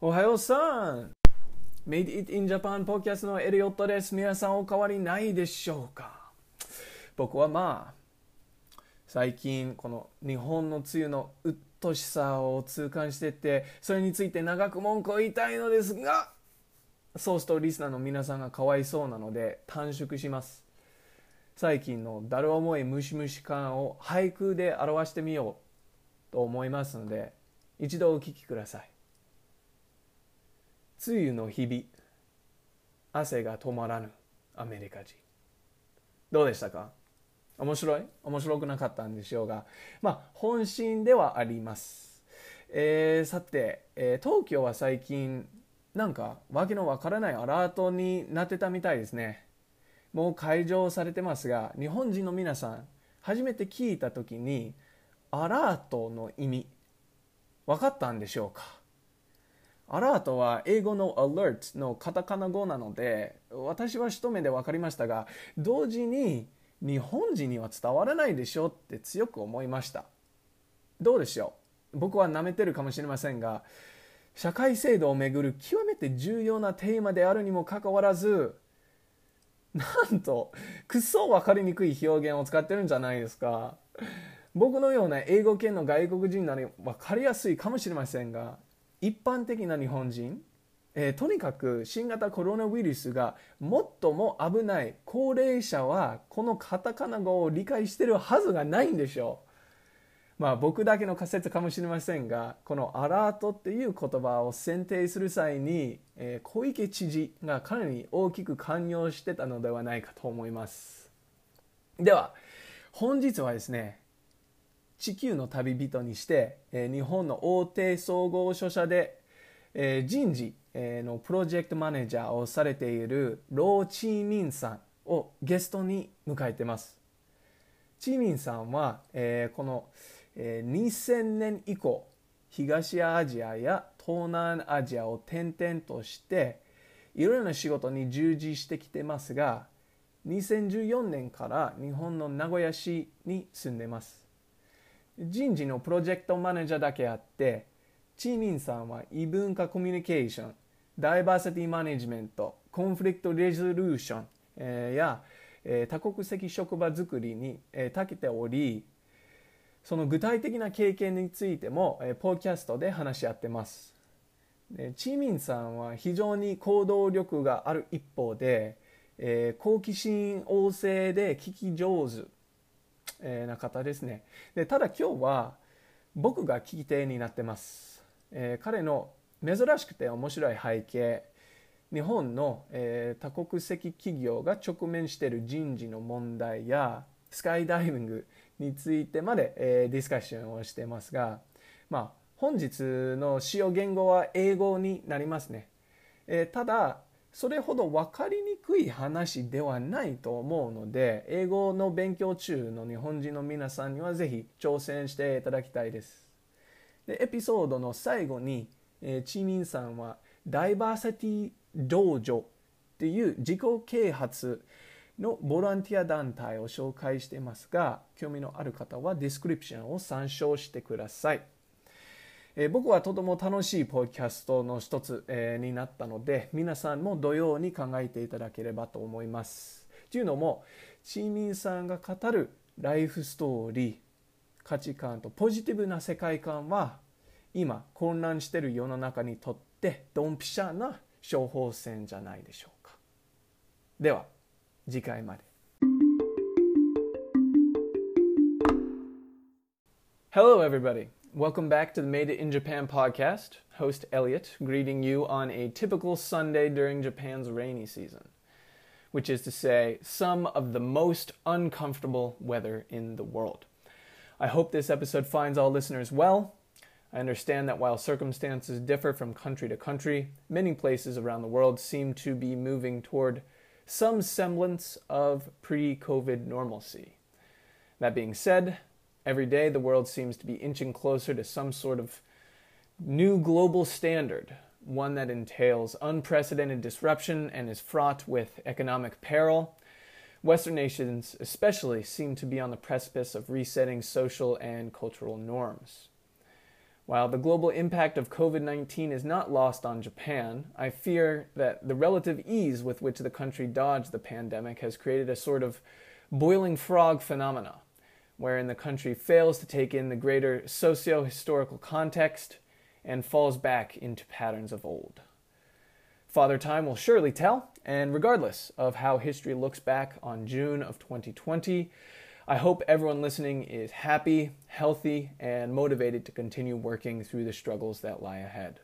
おはようさん Made It in Japan ポキャスのエリオットです。皆さんお変わりないでしょうか？僕はまあ、最近この日本の梅雨のうっとしさを痛感してて、それについて長く文句を言いたいのですが、そうするとリスナーの皆さんがかわいそうなので短縮します。最近のだる重いムシムシ感を俳句で表してみようと思いますので、一度お聞きください。梅雨の日々汗が止まらぬアメリカ人。どうでしたか？面白い？面白くなかったんでしょうが。まあ本心ではあります、えーさて、えー東京は最近なんかわけのわからないアラートになってたみたいですね。もう解除されてますが日本人の皆さん初めて聞いた時にアラートの意味分かったんでしょうか？アラートは英語の alert のカタカナ語なので私は一目で分かりましたが同時に日本人には伝わらないでしょって強く思いました。どうでしょう？僕は舐めてるかもしれませんが社会制度をめぐる極めて重要なテーマであるにもかかわらずなんとくっそ分かりにくい表現を使ってるんじゃないですか。僕のような英語圏の外国人なら分かりやすいかもしれませんが一般的な日本人、えーとにかく新型コロナウイルスが最も危ない高齢者はこのカタカナ語を理解してるはずがないんでしょう。まあ僕だけの仮説かもしれませんがこのアラートっていう言葉を選定する際に、えー小池知事がかなり大きく関与してたのではないかと思います。では本日はですね地球の旅人にして、え日本の大手総合書社で、え人事、えのプロジェクトマネージャーをされているロー・チーミンさんをゲストに迎えてます。チーミンさんは、えこの、えー2000年以降東アジアや東南アジアを転々としていろいろな仕事に従事してきてますが2014年から日本の名古屋市に住んでます。人事のプロジェクトマネージャーだけあってチーミンさんは異文化コミュニケーションダイバーシティマネジメントコンフリクトレゾリューション、えーや、えー多国籍職場づくりに、えー長けておりその具体的な経験についても、えーポッドキャストで話し合ってます。でチーミンさんは非常に行動力がある一方で、えー好奇心旺盛で聞き上手えーな方ですね。でただ今日は僕が聞き手になってます、えー彼の珍しくて面白い背景。日本の、えー多国籍企業が直面している人事の問題やスカイダイビングについてまで、えーディスカッションをしてますが、まあ、本日の使用言語は英語になりますね、えーただそれほど分かりにくい話ではないと思うので英語の勉強中の日本人の皆さんにはぜひ挑戦していただきたいです。でエピソードの最後に、えーチーミンさんはダイバーシティ道場っていう自己啓発のボランティア団体を紹介していますが興味のある方はディスクリプションを参照してください。えー僕はとても楽しいポッキャストの一つ、えーになったので皆さんも同様に考えていただければと思います。というのもチーミンさんが語るライフストーリー価値観とポジティブな世界観は今混乱している世の中にとってドンピシャな処方箋じゃないでしょうか。では次回まで。Hello, everybody. Welcome back to the Made It in Japan podcast. Host Elliot greeting you on a typical Sunday during Japan's rainy season, which is to say, some of the most uncomfortable weather in the world. I hope this episode finds all listeners well. I understand that while circumstances differ from country to country, many places around the world seem to be moving toward some semblance of pre COVID normalcy. That being said, every day the world seems to be inching closer to some sort of new global standard, one that entails unprecedented disruption and is fraught with economic peril. Western nations, especially, seem to be on the precipice of resetting social and cultural norms. While the global impact of COVID 19 is not lost on Japan, I fear that the relative ease with which the country dodged the pandemic has created a sort of boiling frog phenomena, wherein the country fails to take in the greater socio historical context and falls back into patterns of old. Father Time will surely tell, and regardless of how history looks back on June of 2020, I hope everyone listening is happy, healthy, and motivated to continue working through the struggles that lie ahead.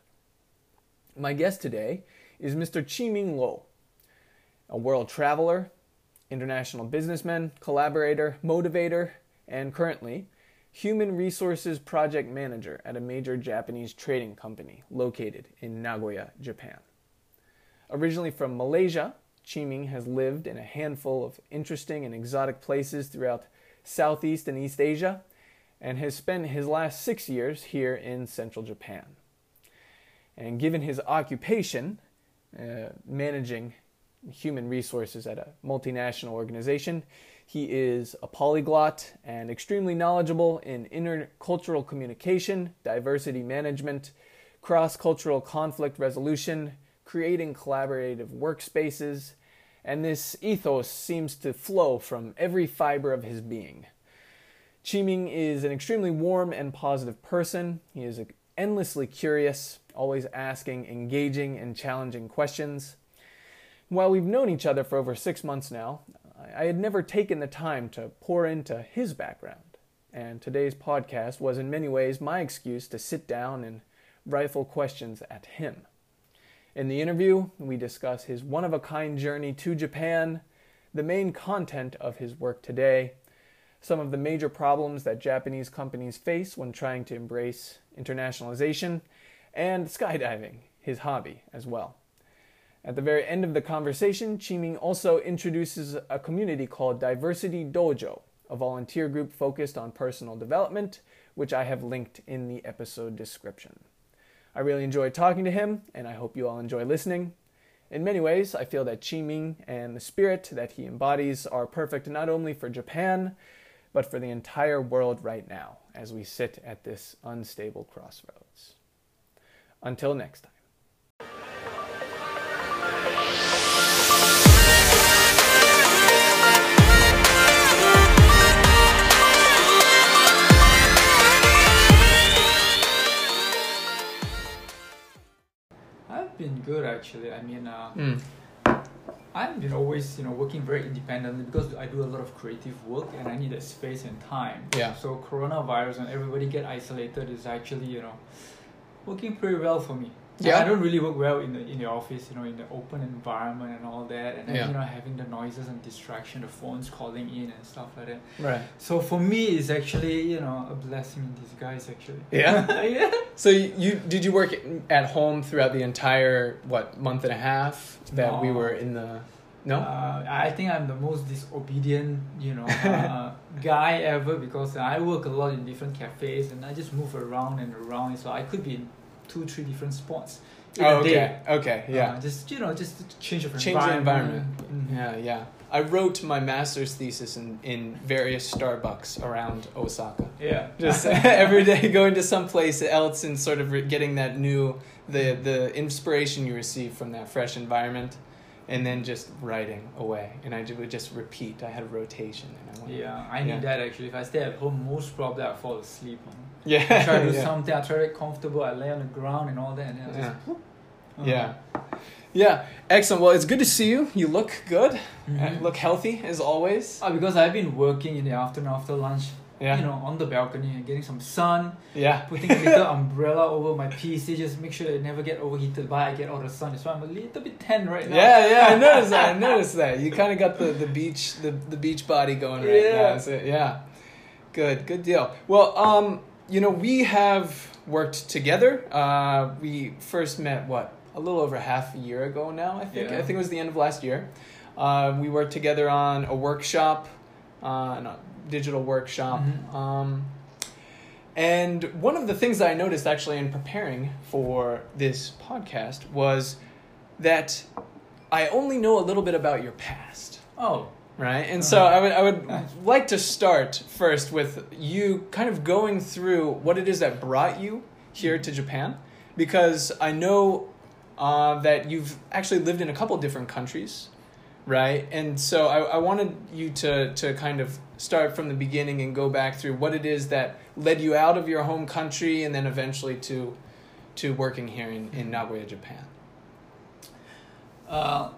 My guest today is Mr. Chi Ming Lo, a world traveler, international businessman, collaborator, motivator, and currently human resources project manager at a major Japanese trading company located in Nagoya, Japan. Originally from Malaysia, Chi Ming has lived in a handful of interesting and exotic places throughout Southeast and East Asia, and has spent his last six years here in central Japan. And given his occupation, uh, managing human resources at a multinational organization, he is a polyglot and extremely knowledgeable in intercultural communication, diversity management, cross cultural conflict resolution, creating collaborative workspaces, and this ethos seems to flow from every fiber of his being. Chi Ming is an extremely warm and positive person. He is endlessly curious, always asking engaging and challenging questions. While we've known each other for over six months now, I had never taken the time to pour into his background. And today's podcast was in many ways my excuse to sit down and rifle questions at him. In the interview, we discuss his one of a kind journey to Japan, the main content of his work today, some of the major problems that Japanese companies face when trying to embrace internationalization, and skydiving, his hobby as well. At the very end of the conversation, Chi Ming also introduces a community called Diversity Dojo, a volunteer group focused on personal development, which I have linked in the episode description. I really enjoyed talking to him, and I hope you all enjoy listening. In many ways, I feel that Chi Ming and the spirit that he embodies are perfect not only for Japan, but for the entire world right now as we sit at this unstable crossroads. Until next time. Good actually. I mean, uh, Mm. I've been always you know working very independently because I do a lot of creative work and I need a space and time. Yeah. So coronavirus and everybody get isolated is actually you know working pretty well for me. Yeah. I don't really work well in the in the office, you know, in the open environment and all that, and then Yeah. you know having the noises and distraction, the phones calling in and stuff like that. Right. So for me, it's actually you know a blessing in disguise actually. Yeah? yeah. So you did you work at home throughout the entire what month and a half that we were in the no? Uh, I think I'm the most disobedient, you know, uh, guy ever because I work a lot in different cafes and I just move around and around. So I could be in two, three different spots in oh, a day. okay. Okay. Yeah. Uh, just you know, just change of Change the environment. Mhm. Yeah, yeah. I wrote my master's thesis in, in various Starbucks around Osaka. Yeah. Just every day going to some place else and sort of getting that new the the inspiration you receive from that fresh environment, and then just writing away. And I would just repeat. I had a rotation, and I went. Yeah, I need Yeah. that actually. If I stay at home, most probably I fall asleep. Yeah. I try to do yeah. something. I try to get comfortable. I lay on the ground and all that, and then I just. Yeah. whoop. Uh, Yeah. Yeah. Excellent. Well, it's good to see you. You look good. Mhm. Uh, look healthy as always. Uh, because I've been working in the afternoon after lunch. Yeah. You know, on the balcony and getting some sun. Yeah. putting a little umbrella over my PC just make sure it never get overheated but I get all the sun. That's why I'm a little bit tan right now. Yeah, yeah, I noticed that. I noticed that. You kind of got the, the beach the, the beach body going right Yeah. now. So, yeah, good, good deal. Well, um, you know, we have worked together. Uh, we first met what a little over half a year ago now. I think. Yeah. I think it was the end of last year. Uh, we worked together on a workshop, uh, no, digital workshop. Mhm. Um, and one of the things that I noticed actually in preparing for this podcast was that I only know a little bit about your past, Oh. right? And so I would I would like to start first with you kind of going through what it is that brought you here to Japan because I know uh, that you've actually lived in a couple different countries, right? And so I, I wanted you to, to kind of start from the beginning and go back through what it is that led you out of your home country and then eventually to to working here in, in Nagoya, Japan. Uh,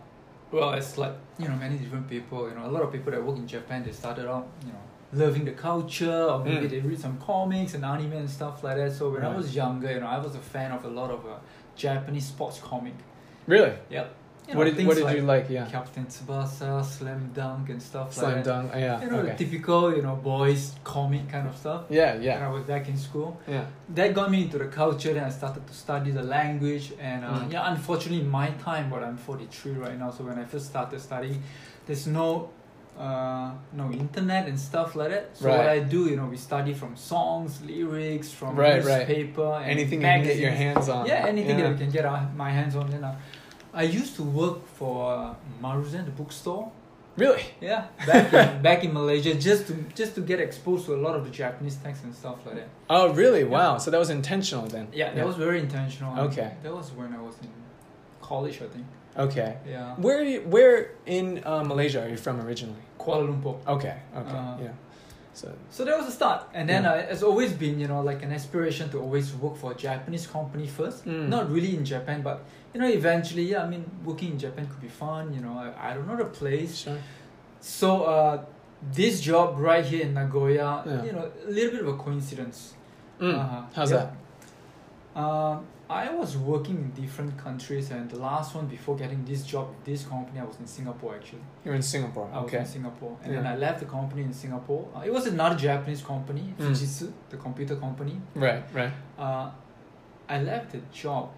well, it's like you know many different people. You know, a lot of people that work in Japan they started out you know loving the culture, or maybe Mm. they read some comics and anime and stuff like that. So when I was younger, you know, I was a fan of a lot of uh, Japanese sports comic. Really? Yep. You know, what did, things what did like you like? Yeah. Captain Tsubasa, Slam Dunk, and stuff Slam like that. dunk. Yeah. You know, okay. the typical you know boys comic kind of stuff. Yeah, yeah. When. I was back in school, Yeah. that got me into the culture. Then I started to study the language, and uh, Mm. yeah, unfortunately, my time, but I'm 43 right now. So when I first started studying, there's no uh, no internet and stuff like that. So what I do, you know, we study from songs, lyrics, from Right, right. newspaper, and Anything you can get your hands on. Yeah, anything Yeah. that we can get our, my hands on. Then uh, I used to work for uh, Maruzen, the bookstore. Really? Yeah, back in, back in Malaysia, just to just to get exposed to a lot of the Japanese texts and stuff like that. Oh, really? Wow. So that was intentional then. Yeah, that was very intentional. Okay. That was when I was in college, I think. Okay. Yeah. Where you, where in uh, Malaysia are you from originally? Kuala Lumpur. Okay. Okay. Uh, yeah. So So that was the start. And then Yeah. uh, it's always been, you know, like an aspiration to always work for a Japanese company first. Mm. Not really in Japan, but, you know, eventually, yeah, I mean, working in Japan could be fun, you know, I, I don't know the place. sure. So uh, this job right here in Nagoya, Yeah. you know, a little bit of a coincidence. Mm. Uh-huh. How's Yeah. that? Um, I was working in different countries, and the last one before getting this job, with this company, I was in Singapore actually. You're in Singapore. I was Okay. in Singapore, and then I left the company in Singapore. Uh, it was another Japanese company, Mm. Fujitsu, the computer company. Right. Right. Uh, I left the job.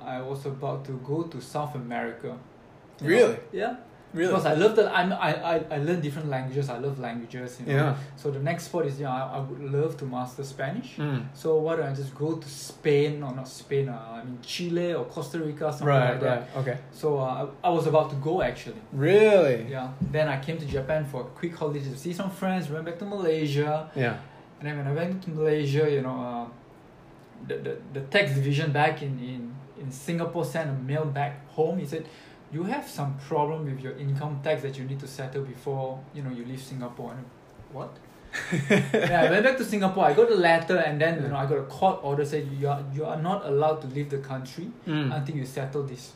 I was about to go to South America. You know? Really? Yeah. Really? Because I love that I'm, I, I I learn different languages. I love languages. You know? Yeah. So the next spot is yeah, I, I would love to master Spanish. Mm. So why don't I just go to Spain or not Spain? Uh, I mean Chile or Costa Rica, something Right. like that. Right. Okay. So uh, I, I was about to go actually. Really? Yeah. Then I came to Japan for a quick holiday to see some friends. Went back to Malaysia, Yeah. and then when I went to Malaysia, you know, uh, the, the the tax division back in in in Singapore sent a mail back home. He said. You have some problem with your income tax that you need to settle before you know you leave Singapore. And what? yeah, I went back to Singapore. I got a letter, and then you know I got a court order said you are you are not allowed to leave the country Mm. until you settle this.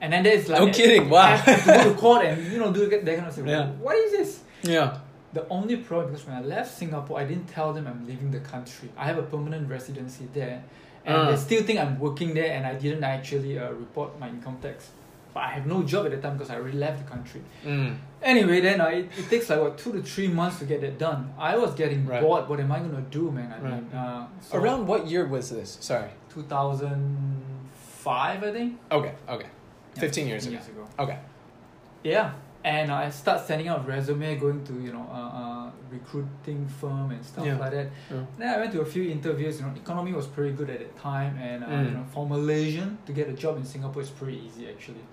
And then there's like No kidding, wow. I have to go to court and you know do that kind of thing. Yeah. What is this? Yeah. The only problem because when I left Singapore, I didn't tell them I'm leaving the country. I have a permanent residency there, and Ah. they still think I'm working there, and I didn't actually uh, report my income tax. But I have no job at the time because I already left the country. Mm. Anyway, then uh, it, it takes like what two to three months to get that done. I was getting Right. bored. What am I gonna do, man? I Right. mean, uh, so Around what year was this? Sorry. 2005, I think. Okay. Okay. Yeah, 15 years ago. years ago. Okay. Yeah, and I start sending out resume, going to you know uh, uh, recruiting firm and stuff Yeah. like that. Yeah. Then I went to a few interviews. You know, economy was pretty good at that time, and uh, Mm. you know, for Malaysian to get a job in Singapore is pretty easy actually.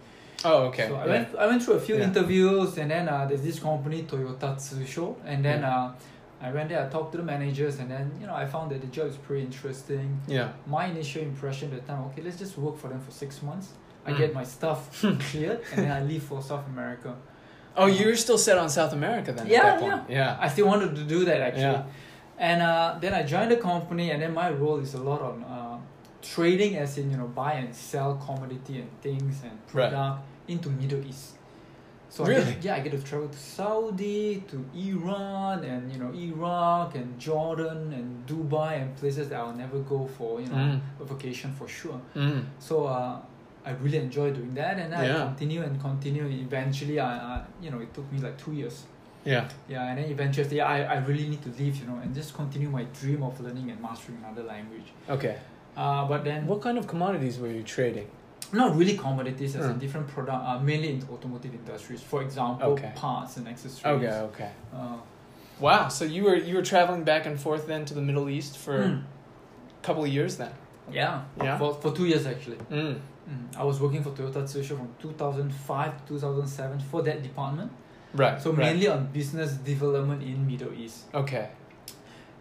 Oh, okay. So I yeah. went I went through a few Yeah. interviews, and then uh, there's this company Toyota Tsusho, and then Yeah. uh, I went there. I talked to the managers, and then you know I found that the job is pretty interesting. Yeah. My initial impression at the time, okay, let's just work for them for six months. I Mm. get my stuff cleared, and then I leave for South America. Oh, you were still set on South America then? Yeah, point. Yeah. I still wanted to do that actually. Yeah. And uh, then I joined the company, and then my role is a lot on uh, trading, as in you know buy and sell commodity and things and Right. product into Middle East. So I get, yeah, I get to travel to Saudi, to Iran, and you know Iraq and Jordan and Dubai and places that I'll never go for you know Mm. a vacation for sure. Mm. So uh, I really enjoy doing that, and I Yeah. continue and continue. Eventually, I, I you know it took me like two years. Yeah. Yeah, and then eventually I, I really need to leave, you know, and just continue my dream of learning and mastering another language. Okay. Uh, but then What kind of commodities were you trading? not really commodities as a Mm. different product, uh, mainly in automotive industries. For example, Okay. parts and accessories. Okay. Okay. Uh, Wow. So you were you were traveling back and forth then to the Middle East for mm, a couple of years then. yeah, Yeah. for, for two years actually. Mm. Mm. I was working for Toyota Tsusho from 2005 to 2007 for that department. Right. So right. mainly on business development in Middle East. Okay.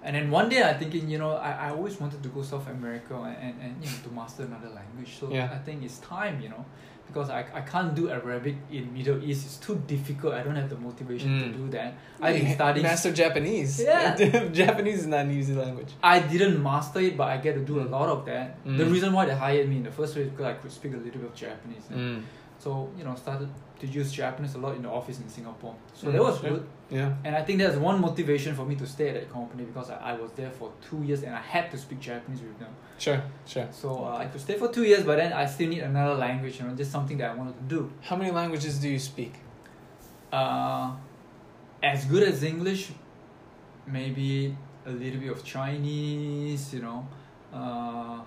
And then one day I thinking, you know, I, I always wanted to go South America and, and, and you know to master another language. So Yeah. I think it's time, you know, because I, I can't do Arabic in Middle East. It's too difficult. I don't have the motivation Mm. to do that. I've been studying. Master Japanese. Yeah. Japanese is not an easy language. I didn't master it, but I get to do a Mm. lot of that. The Mm. reason why they hired me in the first place is because I could speak a little bit of Japanese. Mm. So you know, started to use Japanese a lot in the office in Singapore. So Mm, that was good. Yeah. And I think that's one motivation for me to stay at that company because I, I was there for two years and I had to speak Japanese with them. Sure. Sure. So uh, I could stay for two years, but then I still need another language, you know, just something that I wanted to do. How many languages do you speak? Uh, as good as English, maybe a little bit of Chinese, you know, uh,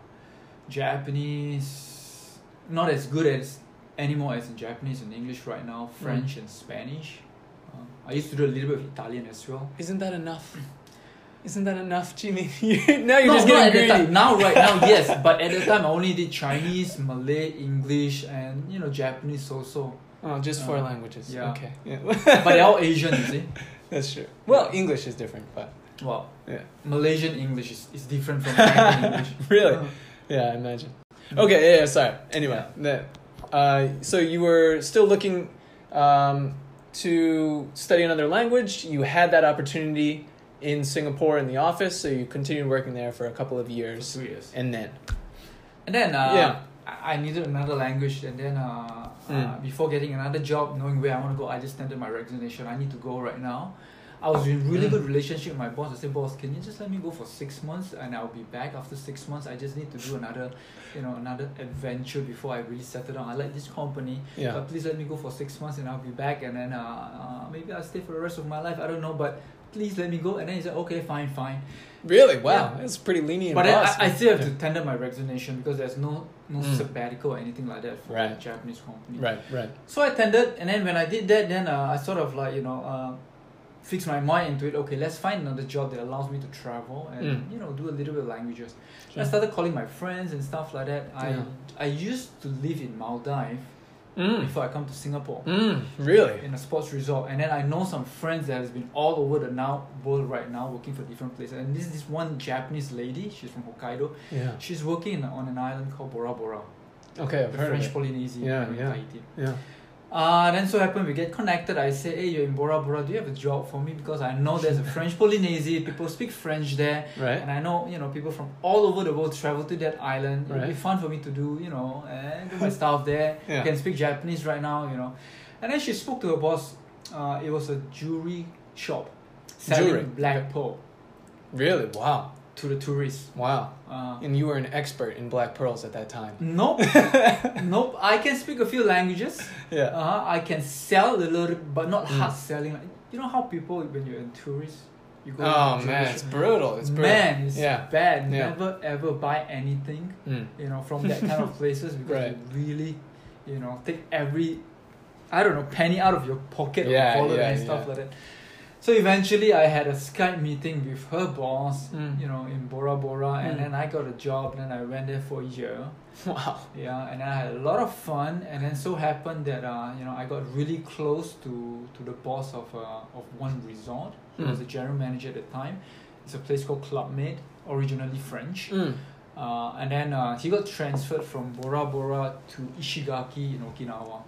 Japanese, not as good as anymore as in Japanese and English right now, French and Spanish. I used to do a little bit of Italian as well. Isn't that enough? Isn't that enough, Jimmy? now you're No, just getting greedy. time. Now, right now, yes, but at the time, I only did Chinese, Malay, English, and you know Japanese also. Oh, just four Uh, languages. yeah. Okay. Yeah. But they're all Asian, you see. That's true. Well, English is different, but Well, Yeah. Malaysian English is, is different from American English. Really? Uh, yeah, I imagine. Okay. Yeah. yeah sorry. Anyway, that. Uh, so you were still looking um, to study another language. You had that opportunity in Singapore in the office, so you continued working there for a couple of for years, two years. and then. And then uh, Yeah. I needed another language, and then uh, uh, Mm. before getting another job, knowing where I want to go, I just tendered my resignation. I need to go right now. I was in really Mm. good relationship with my boss. I said, boss, can you just let me go for six months, and I'll be back after six months. I just need to do another, you know, another adventure before I really settle down. I like this company, Yeah. but please let me go for six months, and I'll be back, and then uh, uh, maybe I'll stay for the rest of my life. I don't know, but please let me go. And then he said, okay, fine, fine. Really? Wow. Yeah. That's pretty lenient. But boss. I, I still have Yeah. to tender my resignation because there's no no Mm. sabbatical or anything like that for Right. a Japanese company. Right. Right. So I tendered, and then when I did that, then uh, I sort of like you know fixed my mind into it. Okay, let's find another job that allows me to travel and Mm. you know do a little bit of languages. Sure. I started calling my friends and stuff like that. I Yeah. I used to live in Maldives Mm. before I come to Singapore. Mm. Really? In a sports resort, and then I know some friends that has been all over the now world right now, working for different places. And this is this one Japanese lady. She's from Hokkaido. Yeah. She's working on an island called Bora Bora, Okay, I've the heard French of it. Polynesia. Yeah, yeah. Tahiti. Yeah. Uh, then so happened we get connected. I say, hey, you're in Bora Bora. Do you have a job for me? Because I know there's a French Polynesia. People speak French there, Right. and I know you know people from all over the world travel to that island. It'd be fun for me to do you know and do my stuff there. Yeah. I can speak Japanese right now, you know. And then she spoke to her boss. Uh, it was a jewelry shop selling Jewelry, black pearl Really? Wow. To the tourists. Wow. Uh, And you were an expert in black pearls at that time. Nope. nope. I can speak a few languages. Yeah. Uh, I can sell a little, but not Mm. hard selling. Like, you know how people when you're a tourist, you go. Oh man, tourist- it's brutal. It's brutal. man, it's Yeah. bad. Yeah. Never ever buy anything, Mm. you know, from that kind of places because Right. you really, you know, take every, I don't know, penny out of your pocket Yeah, or wallet yeah, and stuff like that. So eventually, I had a Skype meeting with her boss, Mm. you know, in Bora Bora, and Mm. then I got a job. Then I went there for a year. Wow. Yeah, and then I had a lot of fun, and then so happened that uh, you know I got really close to to the boss of uh, of one resort. He was Mm. the general manager at the time. It's a place called Club Med, originally French. Mm. Uh, and then uh, he got transferred from Bora Bora to Ishigaki in Okinawa.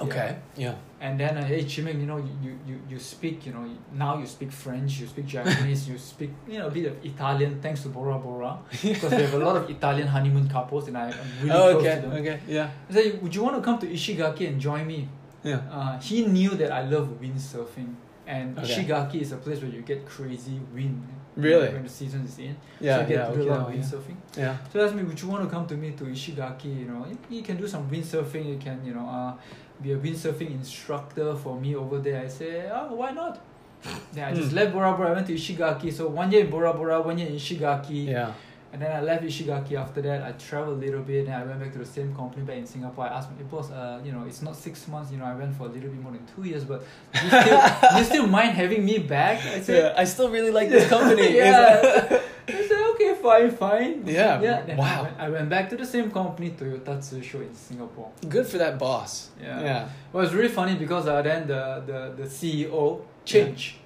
Okay. Yeah. And then, uh, hey Chi Ming, you know, you, you, you, speak, you know, now you speak French, you speak Japanese, you speak, you know, a bit of Italian, thanks to Bora Bora, because we have a lot of Italian honeymoon couples, and I, I'm really oh, close okay. to them. Okay. Yeah. I said, would you want to come to Ishigaki and join me? Yeah. Uh, he knew that I love windsurfing, and Okay. Ishigaki is a place where you get crazy wind. Really? When the season is in. Yeah. so you get yeah. to do a lot of Okinawa, yeah. Yeah. So asked me, would you want to come to me to Ishigaki? You know, you, can do some windsurfing. You can, you know, uh, be a windsurfing instructor for me over there. I say, oh, why not? yeah, I just Hmm. left Bora Bora. I went to Ishigaki. So one year in Bora Bora, one year in Ishigaki. Yeah. And then I left Ishigaki after that. I traveled a little bit, and I went back to the same company back in Singapore. I asked my boss, uh, you know, it's not six months. You know, I went for a little bit more than two years, but you still, you still mind having me back? I said, Yeah. I still really like this company. yeah. I said, okay, fine, fine. Yeah, Yeah. Then I wow. went, I went back to the same company, Toyota Tsusho in Singapore. Good for that boss. Yeah. Yeah. Well, it's really funny because uh, then the, the, the CEO changed.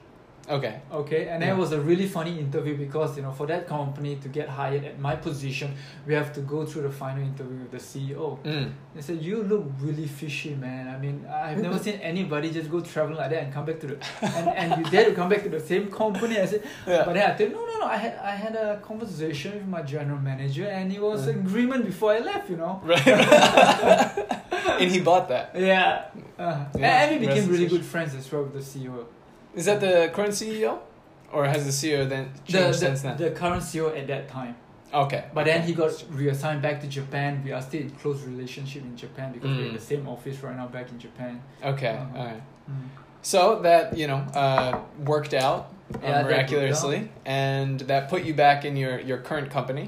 Okay. Okay, and Yeah. it was a really funny interview because you know for that company to get hired at my position, we have to go through the final interview with the CEO. Mm. They said you look really fishy, man. I mean, I've never seen anybody just go traveling like that and come back to the and, and you dare to come back to the same company. I said, Yeah. but then I said, no, no, no. I had I had a conversation with my general manager, and it was Mm. an agreement before I left. You know. Right. and he bought that. Yeah. Uh, Yeah, and we became really good friends as well with the CEO. Is that the current CEO, or has the CEO then The, changed since then? the current CEO at that time. okay. But then he got reassigned back to Japan. We are still in close relationship in Japan because we're in Mm. the same office right now back in Japan. Okay. Uh-huh. All right. So that you know uh, worked out Yeah, that worked miraculously, and that put you back in your your current company,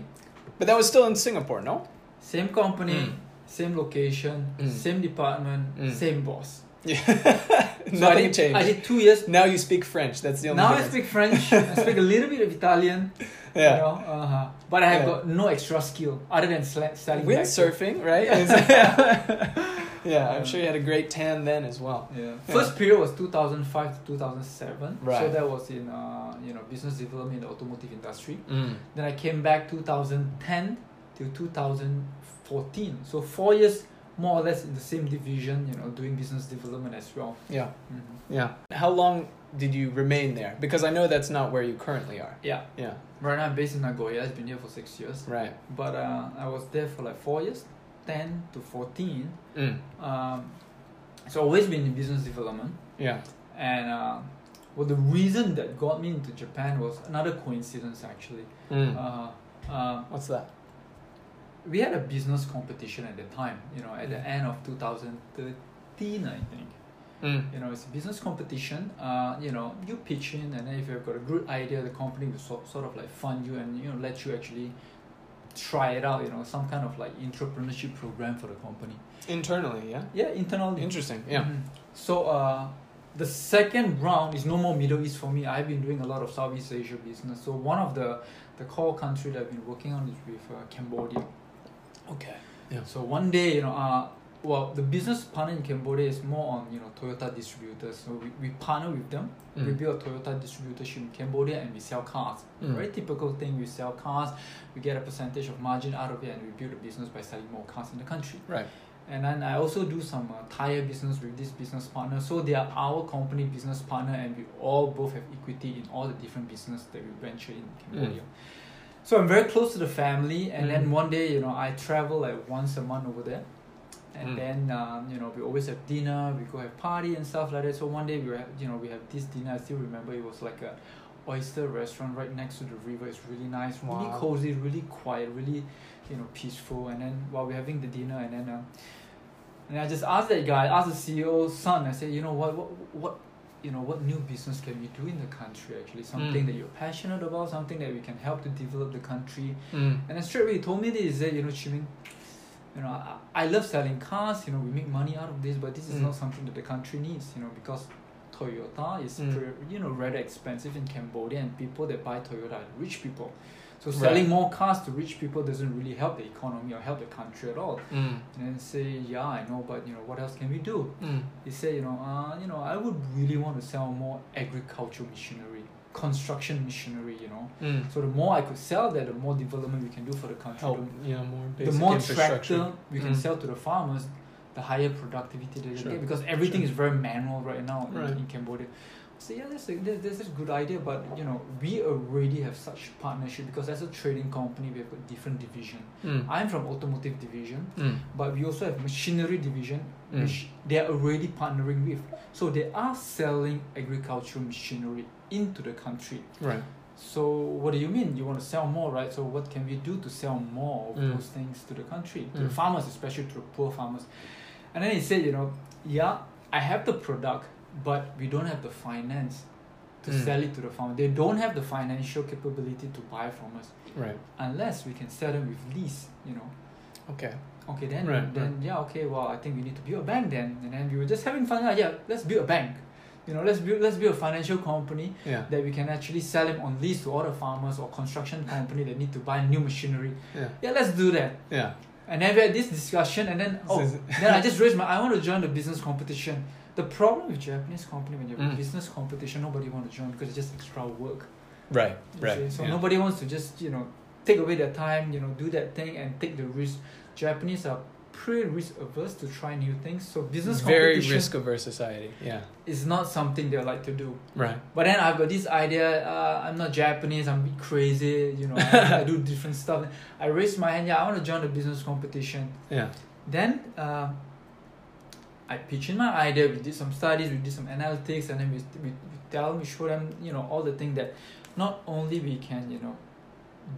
but that was still in Singapore, no? Same company, Mm. same location, Mm. same department, Mm. same boss. Yeah. So I Nothing did, changed. I did two years. Now you speak French. That's the only. Now I difference. speak French. I speak a little bit of Italian. Yeah. You know, uh-huh. But I have Yeah. got no extra skill other than sla- back- Windsurfing, right? yeah, I'm sure you had a great tan then as well. Yeah. First period was 2005 to 2007. Right. So that was in uh, you know business development in the automotive industry. Mm. Then I came back 2010 till 2014. So four years more or less in the same division, you know, doing business development as well. Yeah. Mhm. Yeah. How long did you remain there? Because I know that's not where you currently are. Yeah. Yeah. Right now I'm based in Nagoya. I've been here for six years. Right. But uh, I was there for like four years, 10 to 14. Mm. Um, so always been in business development. Yeah. And uh, well, the reason that got me into Japan was another coincidence actually. Mm. Uh, uh, What's that? We had a business competition at the time, you know, at the Mm. end of 2013, I think. Mm. You know, it's a business competition. Uh, you know, you pitch in, and then if you've got a good idea, the company will sort, sort of like fund you and you know let you actually try it out. You know, some kind of like entrepreneurship program for the company. Internally, yeah. Yeah, internally. Interesting. Yeah. Mhm. So uh, the second round is no more Middle East for me. I've been doing a lot of Southeast Asia business. So one of the the core country that I've been working on is with uh, Cambodia. Okay. Yeah. So one day, you know, uh, well, the business partner in Cambodia is more on you know Toyota distributors. So we, we partner with them. We Mm. build a Toyota distributorship in Cambodia and we sell cars. Mm. Very typical thing. We sell cars. We get a percentage of margin out of it, and we build a business by selling more cars in the country. Right. And then I also do some uh, tire business with this business partner. So they are our company business partner, and we all both have equity in all the different business that we venture in Cambodia. So I'm very close to the family, and then Mm. one day, you know, I travel like once a month over there, and Mm. then um, you know we always have dinner, we go have party and stuff like that. So one day we were, you know, we have this dinner. I still remember it was like a oyster restaurant right next to the river. It's really nice, really cozy, really quiet, really, you know, peaceful. And then while we're having the dinner, and then. Uh, and I just asked that guy, I asked the CEO's son, I said, you know what, what, what, you know, what new business can we do in the country actually? Something Mm. that you're passionate about, something that we can help to develop the country. Mm. And then straight away he told me this, he said, you know, Chi Ming, you know, I, I love selling cars, you know, we make money out of this, but this is Mm. not something that the country needs, you know, because Toyota is, Mm. pre- you know, rather expensive in Cambodia and people that buy Toyota are rich people. So Right. selling more cars to rich people doesn't really help the economy or help the country at all. Mm. And then say, yeah, I know, but you know, what else can we do? Mm. He said, you know, uh, you know, I would really want to sell more agricultural machinery, construction machinery, you know. Mm. So the more I could sell that, the more development we can do for the country. Help. The, Yeah. More the more tractor we can Mm. sell to the farmers, the higher productivity they Sure. get because everything Sure. is very manual right now in- in, Cambodia. So yeah, that's a, that- that's a good idea, but you know, we already have such partnership because as a trading company, we have a different division. Mm. I'm from automotive division, Mm. but we also have machinery division Mm. which they are already partnering with so they are selling agricultural machinery into the country Right. so what do you mean you want to sell more right so what can we do to sell more of Mm. those things to the country to the farmers especially to the poor farmers and then he said you know yeah i have the product but we don't have the finance to Mm. sell it to the farmer they don't have the financial capability to buy from us Right. unless we can sell them with lease you know Okay. Okay, then Right, then yeah, okay. Well, I think we need to build a bank then, and then we were just having fun. ah, Yeah, let's build a bank. You know, let's build let's build a financial company Yeah. that we can actually sell them on lease to other farmers or construction company that need to buy new machinery. Yeah. Yeah, let's do that. Yeah. And then we had this discussion, and then oh, So is it- then I just raised my. I want to join the business competition. The problem with Japanese company when you have Mm. business competition, nobody want to join because it's just extra work. Right, right. see. So yeah. nobody wants to just you know take away their time, you know, do that thing and take the risk. Japanese are pretty risk averse to try new things. So business Very risk averse society. Yeah. is not something they like to do. Right. But then I've got this idea. Uh, I'm not Japanese. I'm a bit crazy. You know, I, I do different stuff. I raised my hand. Yeah, I want to join the business competition. Yeah. Then uh, I pitch in my idea. We did some studies. We did some analytics, and then we we, we tell them, we show them, you know, all the things that not only we can, you know,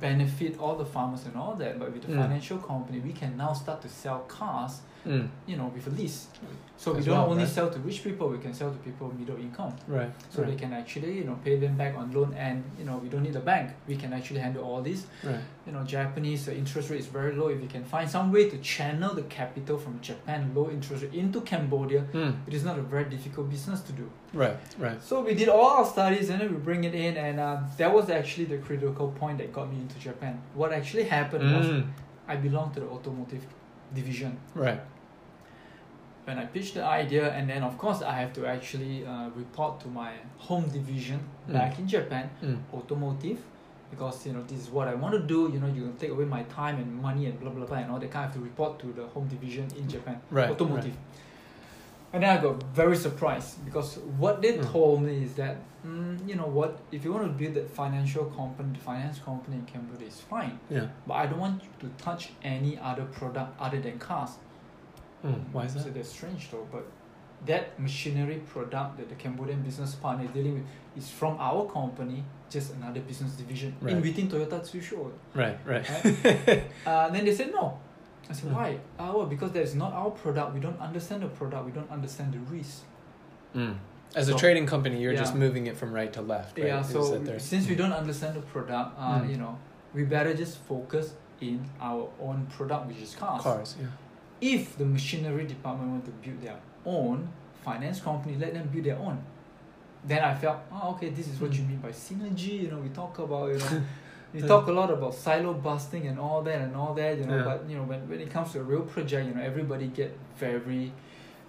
benefit all the farmers and all that, but with the Mm. financial company, we can now start to sell cars, Mm. you know, with a lease. So we don't well, only right? sell to rich people. We can sell to people middle income Right. so right. they can actually you know pay them back on loan and you know we don't need a bank we can actually handle all this Right. you know japanese uh, interest rate is very low if you can find some way to channel the capital from japan low interest rate into cambodia Mm. it is not a very difficult business to do Right. Right. so we did all our studies and then we bring it in and uh, that was actually the critical point that got me into japan what actually happened was Mm. i belong to the automotive division Right. when I pitched the idea, and then of course I have to actually uh, report to my home division Mm. back in Japan, Mm. automotive, because you know this is what I want to do. You know, you're gonna take away my time and money and blah blah blah and all that kind. of have to report to the home division in Japan, Right, automotive. And then I got very surprised because what they Mm. told me is that, mm, you know what, if you want to build that financial company, the finance company in Cambodia is fine, Yeah. but I don't want you to touch any other product other than cars. Mm. Why is that? So that? that's strange though, but that machinery product that the Cambodian business partner is dealing with is from our company, just another business division in within Toyota Tsusho. Right. Right. Uh, then they said no. I said why? Uh, well, because that's not our product. We don't understand the product. We don't understand the risk. Mm. As a trading company, you're just moving it from right to left. Right? Yeah. So that there- since we don't understand the product, uh, Mm. you know, we better just focus in our own product, which is cars. cars, yeah. if the machinery department want to build their own finance company, let them build their own. Then I felt, oh, okay, this is what you Mm. mean by synergy. You know, we talk about, you know, we talk a lot about silo busting and all that and all that. You know, Yeah. but you know, when, when it comes to a real project, you know, everybody get very,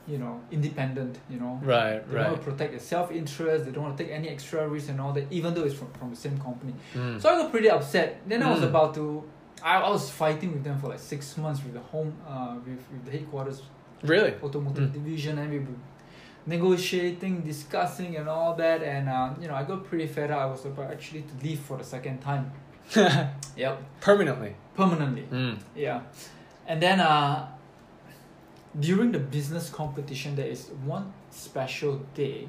you know, independent. You know, Right. they want to protect their self interest. They don't want to take any extra risk and all that, even though it's from, from the same company. Mm. So I got pretty upset. Then I was Mm. about to. I, I was fighting with them for like six months with the home, uh, with, with the headquarters really? automotive Mm. division, and we were negotiating, discussing, and all that. And uh, you know, I got pretty fed up. I was about actually to leave for the second time. Yep, Permanently. permanently. Mm. Yeah, and then uh, during the business competition, there is one special day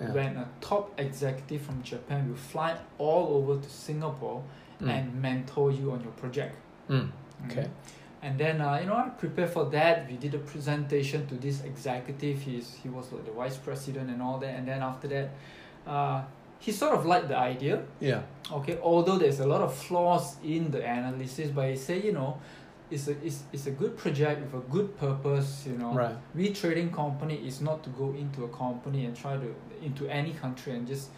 Yeah. when a top executive from Japan will fly all over to Singapore Mm. and mentor you on your project. Mm. Okay. And then uh, you know I prepared for that. We did a presentation to this executive. He's he was like the vice president and all that. And then after that, uh, he sort of liked the idea. Yeah. Okay, although there's a lot of flaws in the analysis, but he said you know, it's a it's, it's a good project with a good purpose. You know, Right. we trading company is not to go into a company and try to into any country and just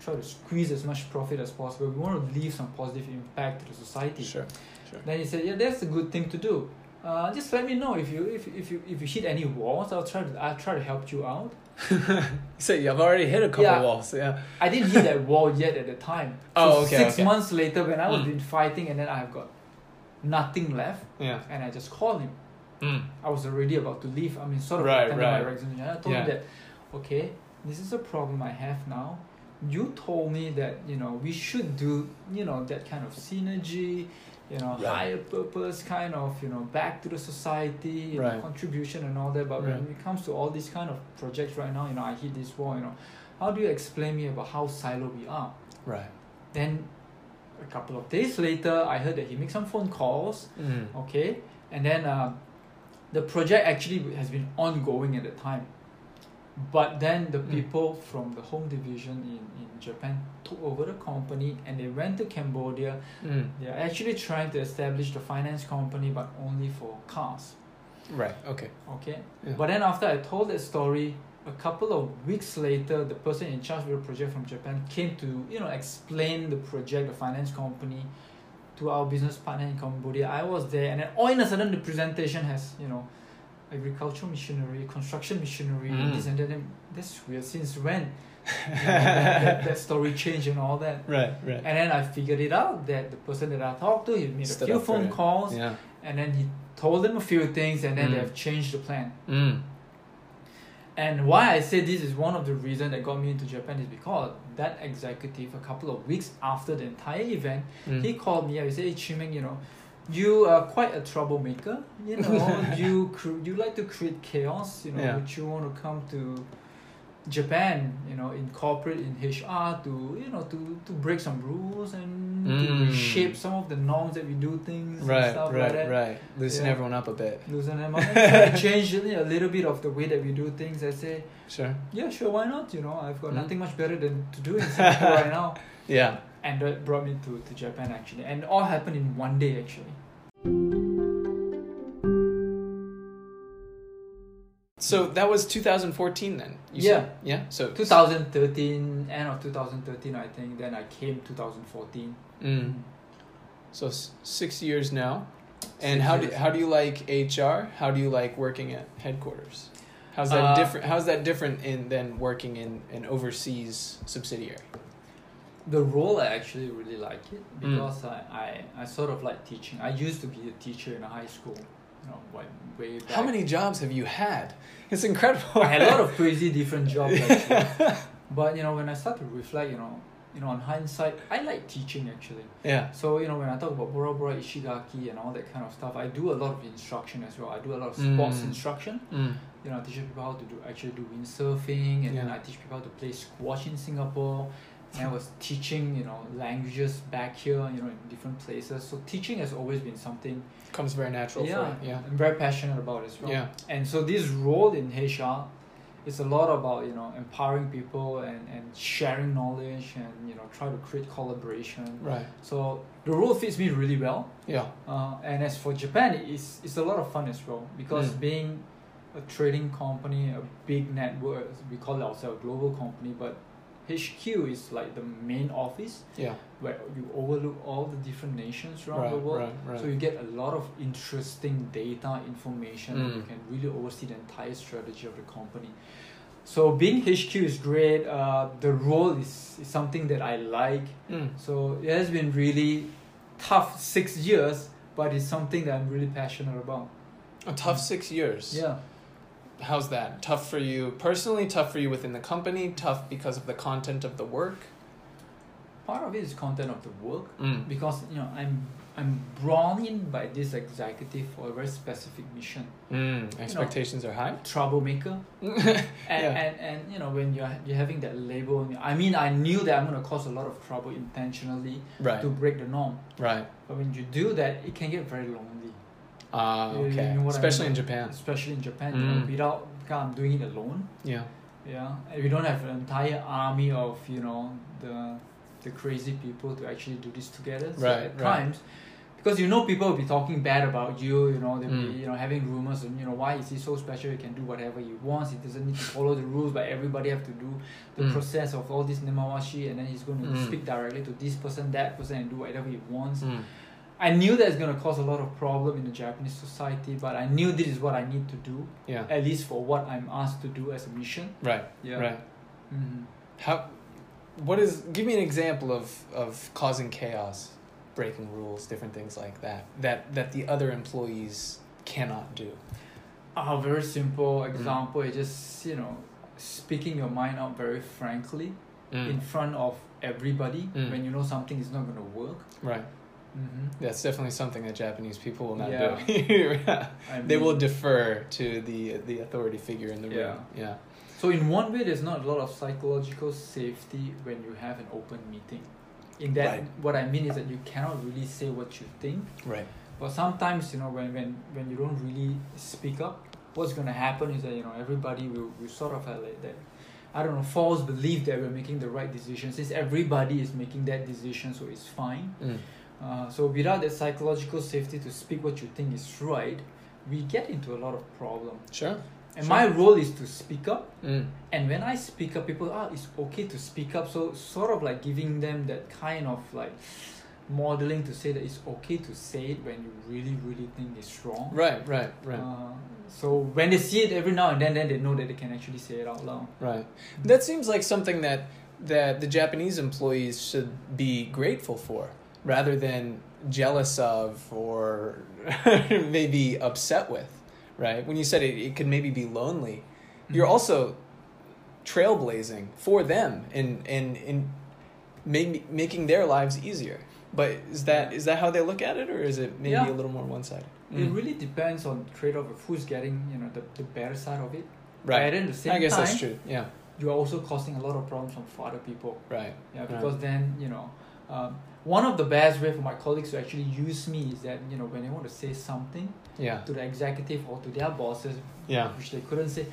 try to squeeze as much profit as possible. We want to leave some positive impact to the society. Sure. Sure. Then he said, "Yeah, that's a good thing to do. Uh, just let me know if you if, if you if you hit any walls. I'll try to I'll try to help you out. So you've already hit a couple Yeah. walls. Yeah. I didn't hit that wall yet at the time. Oh, So okay, Six okay. months later, when I was Mm. been fighting, and then I've got nothing left, Yeah. and I just called him. Mm. I was already about to leave. I mean, sort of Right, right. my resignation. I told Yeah. him that, okay, this is a problem I have now. You told me that you know we should do you know that kind of synergy, you know Right. higher purpose kind of you know back to the society, you know, contribution and all that. But when it comes to all these kind of projects right now, you know I hit this wall. You know, how do you explain me about how silo we are? Right. Then, a couple of days later, I heard that he made some phone calls Mm. okay and then uh, the project actually has been ongoing at the time but then the Mm. people from the home division in, in japan took over the company and they went to cambodia Mm. they're actually trying to establish the finance company but only for cars Right. Okay. okay Yeah. but then after i told that story a couple of weeks later the person in charge of the project from japan came to you know explain the project the finance company to our business partner in cambodia i was there and then all in a sudden the presentation has you know agricultural machinery, construction machinery, Mm. this and that. Then That's weird. Since when? You know, that, that, that story changed and all that. Right, right. And then I figured it out that the person that I talked to, he made Stood a few phone calls, Yeah. and then he told them a few things, and then they Mm. have changed the plan. Mm. And why I say this is one of the reasons that got me into Japan is because that executive, a couple of weeks after the entire event, Mm. he called me. I said, "Hey, Chimeng, you know, you are quite a troublemaker. You know, you cr- you like to create chaos. You know, Yeah. would you want to come to Japan? You know, incorporate in HR to you know to to break some rules and to Mm. reshape some of the norms that we do things and Right, stuff right, like that." right. Loosen Yeah. everyone up a bit. Loosen them up to change a little bit of the way that we do things. I say, Sure. yeah, sure, why not? You know, I've got Mm. nothing much better than to do in Singapore right now. Yeah. And that brought me to, to Japan actually. And it all happened in one day actually. So that was 2014 then. You Yeah. Said? Yeah. So 2013, end of 2013, I think. Then I came 2014. Mm. So s- six years now. And Six how do how do you like HR? How do you like working at headquarters? How's that Uh, different? How's that different in than working in an overseas subsidiary? The role I actually really like it Mm. because I, I, I sort of like teaching. I used to be a teacher in a high school, you know, way, way back. How many jobs have you had? It's incredible. I had a lot of crazy different jobs actually. but you know, when I start to reflect, you know, you know, on hindsight, I like teaching actually. yeah. So you know, when I talk about Bora Bora Ishigaki and all that kind of stuff, I do a lot of instruction as well. I do a lot of sports Mm. instruction. Mm. You know, I teach people how to do actually do windsurfing, and then I teach people how to play squash in Singapore. And I was teaching, you know, languages back here, you know, in different places. So teaching has always been something Comes very natural yeah. Yeah. I'm very passionate about as well. Yeah. And so this role in HR is a lot about, you know, empowering people and, and sharing knowledge and, you know, try to create collaboration. Right. So the role fits me really well. Yeah. Uh, and as for Japan, it's, it's a lot of fun as well because Mm. being a trading company, a big network, we call ourselves a global company, but HQ is like the main office Yeah. where you overlook all the different nations around Right. the world. Right. Right. So you get a lot of interesting data information and you Mm. can really oversee the entire strategy of the company. So being HQ is great. Uh, the role is, is something that I like. Mm. So it has been really tough six years, but it's something that I'm really passionate about. A tough six years. Yeah. How's that? Tough for you personally, tough for you within the company, tough because of the content of the work? Part of it is content of the work Mm. because you know I'm I'm brought in by this executive for a very specific mission. Mm. Expectations are high? Troublemaker. and, Yeah. and and you know when you're you're having that label i mean i knew that i'm going to cause a lot of trouble intentionally Right. to break the norm Right. but when you do that it can get very lonely Ah, You- you okay. know what I Especially mean? in Japan. especially in japan you know Mm. without God, i'm doing it alone Yeah. yeah and we don't have an entire army of you know the the crazy people to actually do this together so Right, at right. times because you know people will be talking bad about you you know they'll Mm. be you know having rumors and you know why is he so special he can do whatever he wants he doesn't need to follow the rules but everybody have to do the Mm. process of all this nemawashi and then he's going to Mm. speak directly to this person that person and do whatever he wants Mm. I knew that's going to cause a lot of problem in the japanese society but i knew this is what i need to do Yeah. at least for what i'm asked to do as a mission Right. yeah Right. hmm How? What is? Give me an example of of causing chaos, breaking rules, different things like that. That that the other employees cannot do. A very simple example is just you know speaking your mind out very frankly Mm. in front of everybody Mm. when you know something is not going to work. Right. Mm-hmm. That's definitely something that Japanese people will not Yeah. do. I they will defer to the the authority figure in the room. Yeah. So in one way, there's not a lot of psychological safety when you have an open meeting. In that, Right. what I mean is that you cannot really say what you think. Right. But sometimes, you know, when, when, when you don't really speak up, what's going to happen is that, you know, everybody will, will sort of have like that, I don't know, false belief that we're making the right decision. Since everybody is making that decision, so it's fine. Mm. Uh, so without that psychological safety to speak what you think is right, we get into a lot of problem. Sure. And Sure. my role is to speak up. Mm. And when I speak up, people, ah, it's okay to speak up. So sort of like giving them that kind of like, modeling to say that it's okay to say it when you really really think it's wrong. Right, right, right, Uh, so when they see it every now and then, then they know that they can actually say it out loud. right. That seems like something that that the Japanese employees should be grateful for, rather than jealous of or maybe upset with. Right. When you said it, it could maybe be lonely. You're Mhm. also trailblazing for them and in in make, making their lives easier. But is that is that how they look at it, or is it maybe Yeah. a little more one sided? It really depends on trade off of who's getting you know the, the better side of it. right. But at the same I guess time, that's true. Yeah. you're also causing a lot of problems for other people. Right. Yeah, Right. because then you know, um, one of the best way for my colleagues to actually use me is that you know when they want to say something Yeah. to the executive or to their bosses, Yeah. which they couldn't say,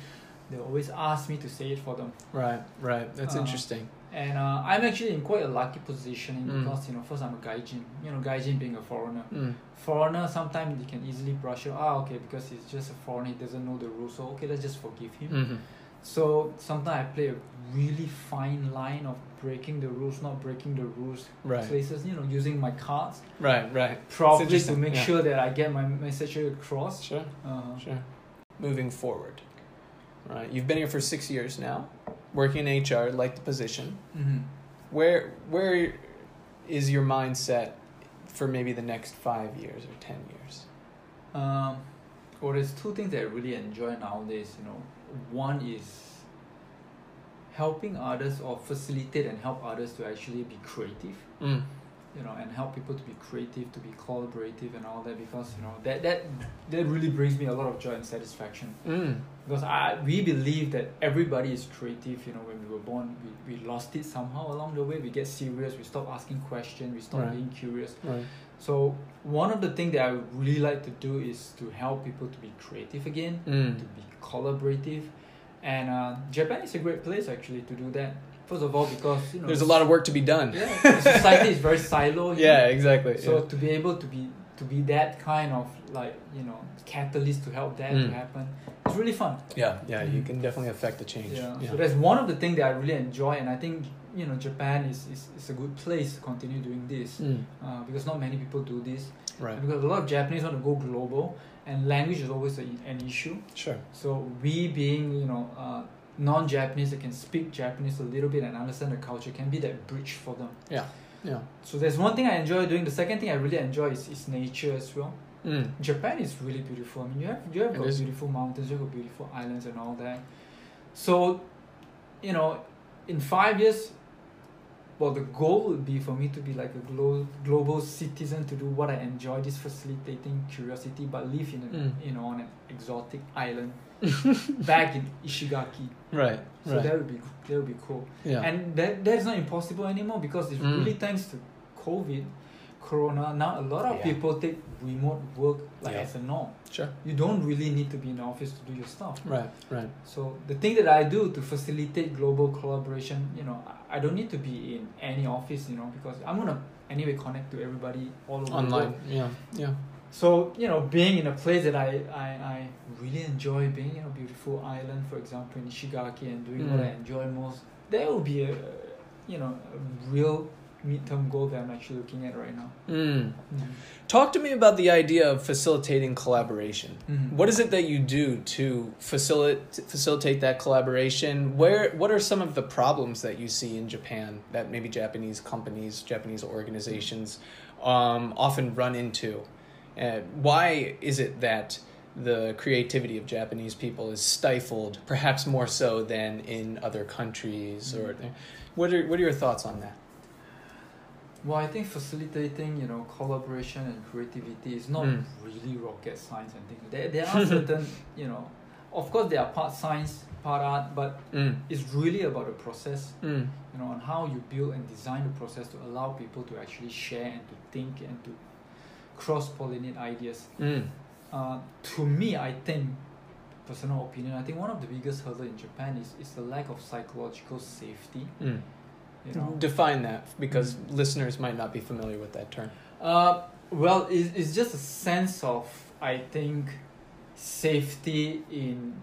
they always ask me to say it for them. Right. Right. That's Uh, interesting. And uh, I'm actually in quite a lucky position Mm. because you know first I'm a gaijin, you know gaijin being a foreigner. Mm. Foreigner sometimes they can easily brush it. Ah, okay, because he's just a foreigner, he doesn't know the rules. So okay, let's just forgive him. hmm So sometimes I play a really fine line of breaking the rules, not breaking the rules. Right. Places, you know, using my cards Right. Right. probably to make yeah. sure that I get my message across. Sure. Uh, Sure. Moving forward. Right. You've been here for six years now, working in HR, like the position. mhm. Where where is your mindset for maybe the next five years or ten years? Um, well, there's two things that I really enjoy nowadays. You know, one is helping others or facilitate and help others to actually be creative. Mm. You know, and help people to be creative, to be collaborative, and all that. Because you know that that that really brings me a lot of joy and satisfaction. Mm. Because I we believe that everybody is creative. You know, when we were born, we, we lost it somehow along the way. We get serious. We stop asking questions. We stop Right. being curious. Right. So one of the things that I really like to do is to help people to be creative again, Mm. to be collaborative, and uh, Japan is a great place actually to do that. First of all, because you know There's a lot of work to be done. yeah, society is very silo. you Yeah, know. exactly. So yeah. to be able to be to be that kind of like you know catalyst to help that Mm. to happen, it's really fun. yeah, yeah, you Mm. can definitely affect the change. Yeah. Yeah. So that's one of the things that I really enjoy, and I think you know Japan is, is, is a good place to continue doing this Mm. uh, because not many people do this. Right. Because a lot of Japanese want to go global, and language is always a, an issue. Sure. So we being you know uh, non-Japanese that can speak Japanese a little bit and understand the culture can be that bridge for them. Yeah. Yeah. So there's one thing I enjoy doing. The second thing I really enjoy is, is nature as well. Mm. Japan is really beautiful. I mean, you have you have It got is. beautiful mountains, you have got beautiful islands and all that. So, you know, in five years, well, the goal would be for me to be like a glo- global citizen to do what I enjoy, this facilitating curiosity, but live in a, Mm. you know on an exotic island, back in Ishigaki. Right. So right. that would be that would be cool. yeah. And that that's not impossible anymore because it's Mm. really thanks to COVID, Corona. Now a lot of Yeah. people take remote work like Yeah. as a norm. sure. You don't really need to be in the office to do your stuff. Right. Right. So the thing that I do to facilitate global collaboration, you know, I- don't need to be in any office, you know, because I'm gonna anyway connect to everybody all over the Online. world. Yeah. Yeah. So you know, being in a place that I, I, I really enjoy, being in a beautiful island, for example, in Ishigaki, and doing what Mm. I enjoy most, there will be a, you know, a real midterm goal that I'm actually looking at right now. Mm. Talk to me about the idea of facilitating collaboration. Mhm. What is it that you do to facilitate facilitate that collaboration? Where what are some of the problems that you see in Japan that maybe Japanese companies, Japanese organizations um, often run into? Uh, why is it that the creativity of Japanese people is stifled, perhaps more so than in other countries? Or what are what are your thoughts on that? Well, I think facilitating, you know, collaboration and creativity is not Mm. really rocket science and things. There, there are certain, you know, of course there are part science, part art, but Mm. it's really about the process, Mm. you know, on how you build and design the process to allow people to actually share and to think and to cross pollinate ideas. Mm. Uh, to me, I think, personal opinion, I think one of the biggest hurdle in Japan is, is the lack of psychological safety. You know, Define that because listeners might not be familiar with that term. Uh, well, it's, it's just a sense of, I think, safety in,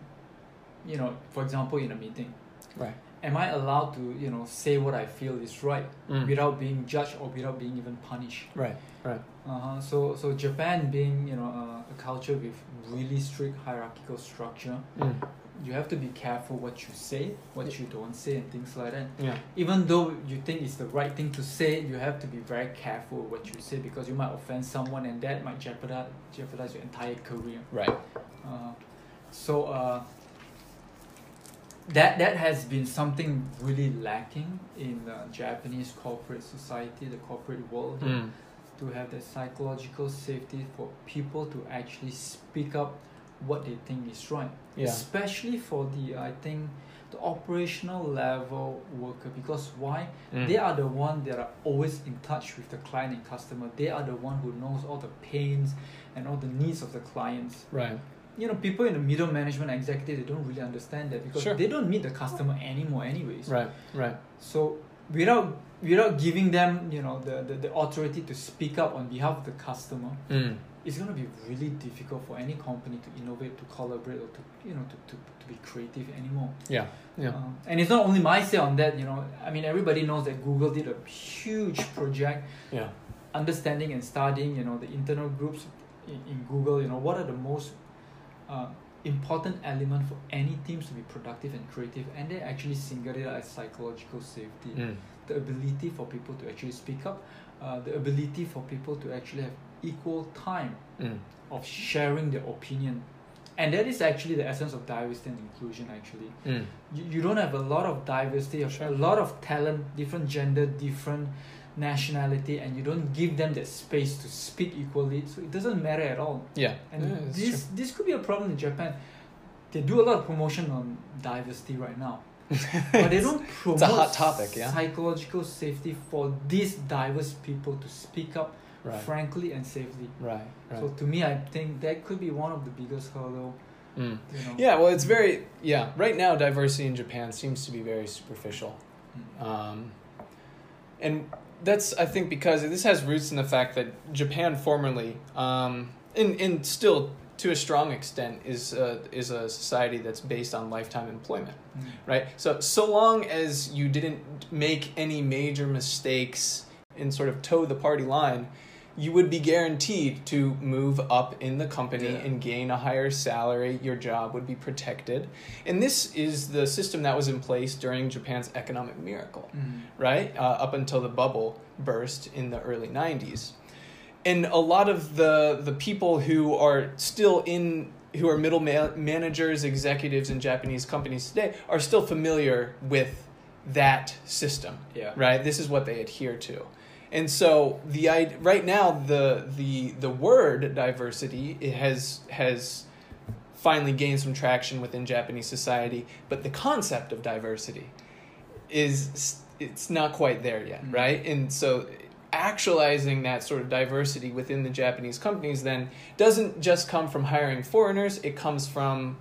you know, for example, in a meeting. Right. am I allowed to you know say what I feel is right Mm. without being judged or without being even punished? Right. Right. Uh-huh. So so Japan being you know a, a culture with really strict hierarchical structure, Mm. You have to be careful what you say, what you don't say, and things like that. Yeah. Even though you think it's the right thing to say, you have to be very careful what you say because you might offend someone, and that might jeopardize jeopardize your entire career. Right. Uh, so uh, that that has been something really lacking in the Japanese corporate society, the corporate world, Mm. to have the psychological safety for people to actually speak up what they think is right. Yeah. Especially for the I think the operational level worker because why Mm. they are the one that are always in touch with the client and customer they are the one who knows all the pains and all the needs of the clients Right. you know people in the middle management executive they don't really understand that because Sure. they don't meet the customer anymore anyways Right. Right. so without without giving them you know the, the, the authority to speak up on behalf of the customer Mm. It's going to be really difficult for any company to innovate to collaborate or to you know to, to, to be creative anymore Yeah. Yeah. um, and it's not only my say on that you know i mean everybody knows that google did a huge project Yeah. understanding and studying you know the internal groups in, in google you know what are the most uh, important element for any teams to be productive and creative and they actually singled it out as psychological safety Mm. the ability for people to actually speak up uh, the ability for people to actually have equal time Mm. of sharing their opinion. And that is actually the essence of diversity and inclusion actually. Mm. you, you don't have a lot of diversity of a lot of talent different gender different nationality and you don't give them that space to speak equally. So it doesn't matter at all. Yeah. and Yeah, this this could be a problem in japan. They do a lot of promotion on diversity right now. But they don't promote hot topic, yeah? psychological safety for these diverse people to speak up Right. frankly and safely Right. Right. so to me i think that could be one of the biggest hurdle Mm. you know Yeah, well, it's very yeah. Right now, diversity in Japan seems to be very superficial, Mm. um, and that's I think because this has roots in the fact that Japan formerly, um, and and still to a strong extent, is a, is a society that's based on lifetime employment. Mm. right? So so long as you didn't make any major mistakes and sort of toe the party line, you would be guaranteed to move up in the company Yeah. and gain a higher salary. Your job would be protected, and this is the system that was in place during Japan's economic miracle Mm. right? Uh, up until the bubble burst in the early 90s. And a lot of the, the people who are still in, who are middle ma- managers, executives in Japanese companies today, are still familiar with that system, yeah right? This is what they adhere to. And so the i- right now the the the word diversity it has has finally gained some traction within Japanese society, but the concept of diversity is it's not quite there yet, Mm. right? And so actualizing that sort of diversity within the Japanese companies then doesn't just come from hiring foreigners, it comes from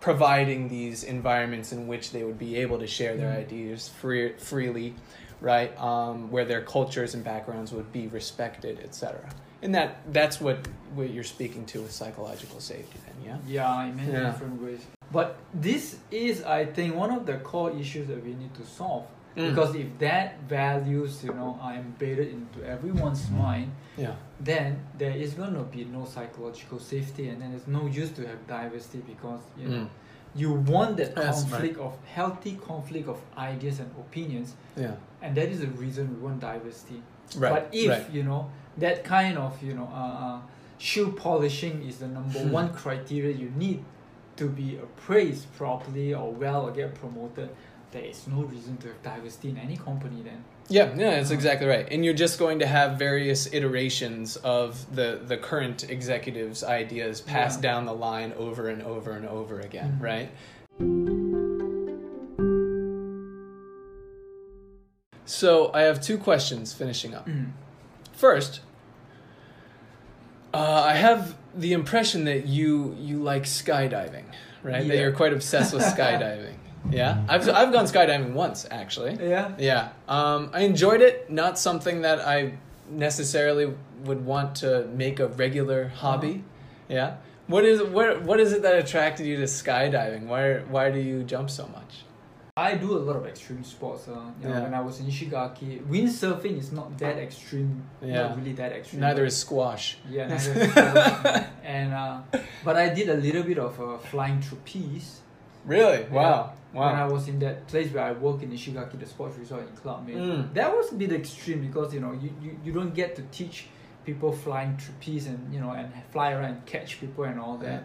providing these environments in which they would be able to share their Mm. ideas free, freely, right? Um, where their cultures and backgrounds would be respected, etc. And that that's what what you're speaking to with psychological safety, then, yeah. Yeah, in many Yeah. different ways. But this is, I think, one of the core issues that we need to solve. Mm. Because if that values, you know, are embedded into everyone's Mm. mind, Yeah. then there is going to be no psychological safety, and then there's no use to have diversity because you know Mm. you want that conflict of healthy conflict of ideas and opinions, Yeah. And that is the reason we want diversity. Right. But if right. you know that kind of you know uh, uh, shoe polishing is the number Hmm. one criteria you need to be appraised properly or well or get promoted, there is no reason to have diversity in any company then. Yeah, yeah, that's Uh, exactly right. And you're just going to have various iterations of the the current executives' ideas passed Yeah. down the line over and over and over again, Mhm. right? So I have two questions finishing up. Mm. First, uh, I have the impression that you you like skydiving, right? That you're quite obsessed with skydiving. Yeah, I've I've gone skydiving once actually. Yeah. Yeah, um, I enjoyed it. Not something that I necessarily would want to make a regular hobby. Yeah. What is what what is it that attracted you to skydiving? Why why do you jump so much? I do a lot of extreme sports. Uh, you know, Yeah. When I was in Ishigaki, windsurfing is not that extreme. Yeah. Not really that extreme. Neither is squash. Yeah, neither is squash. and uh, but I did a little bit of uh, flying trapeze Really? Yeah. Wow. when I was in that place where I work in Ishigaki, the sports resort in Club Med. Mm. That was a bit extreme because you know you, you, you don't get to teach people flying trapeze and you know and fly around and catch people and all that.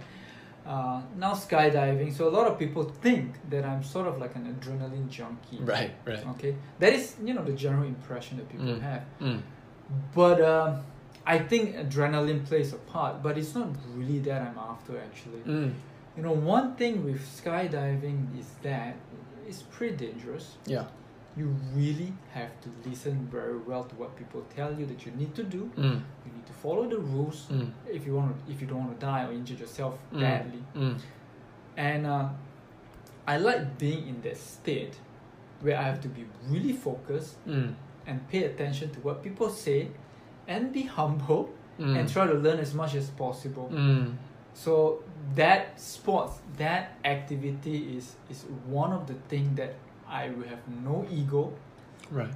Uh, now skydiving, so a lot of people think that I'm sort of like an adrenaline junkie. Right. Right. Okay, that is you know the general impression that people Mm. have. Mm. But um, I think adrenaline plays a part, but it's not really that I'm after actually. Mm. You know, one thing with skydiving is that it's pretty dangerous. Yeah. You really have to listen very well to what people tell you that you need to do. Mm. You follow the rules Mm. if you want to, if you don't want to die or injure yourself Mm. badly. Mm. And uh, I like being in that state where I have to be really focused Mm. and pay attention to what people say and be humble Mm. and try to learn as much as possible. Mm. So that sports, that activity is is one of the things that I will have no ego Right.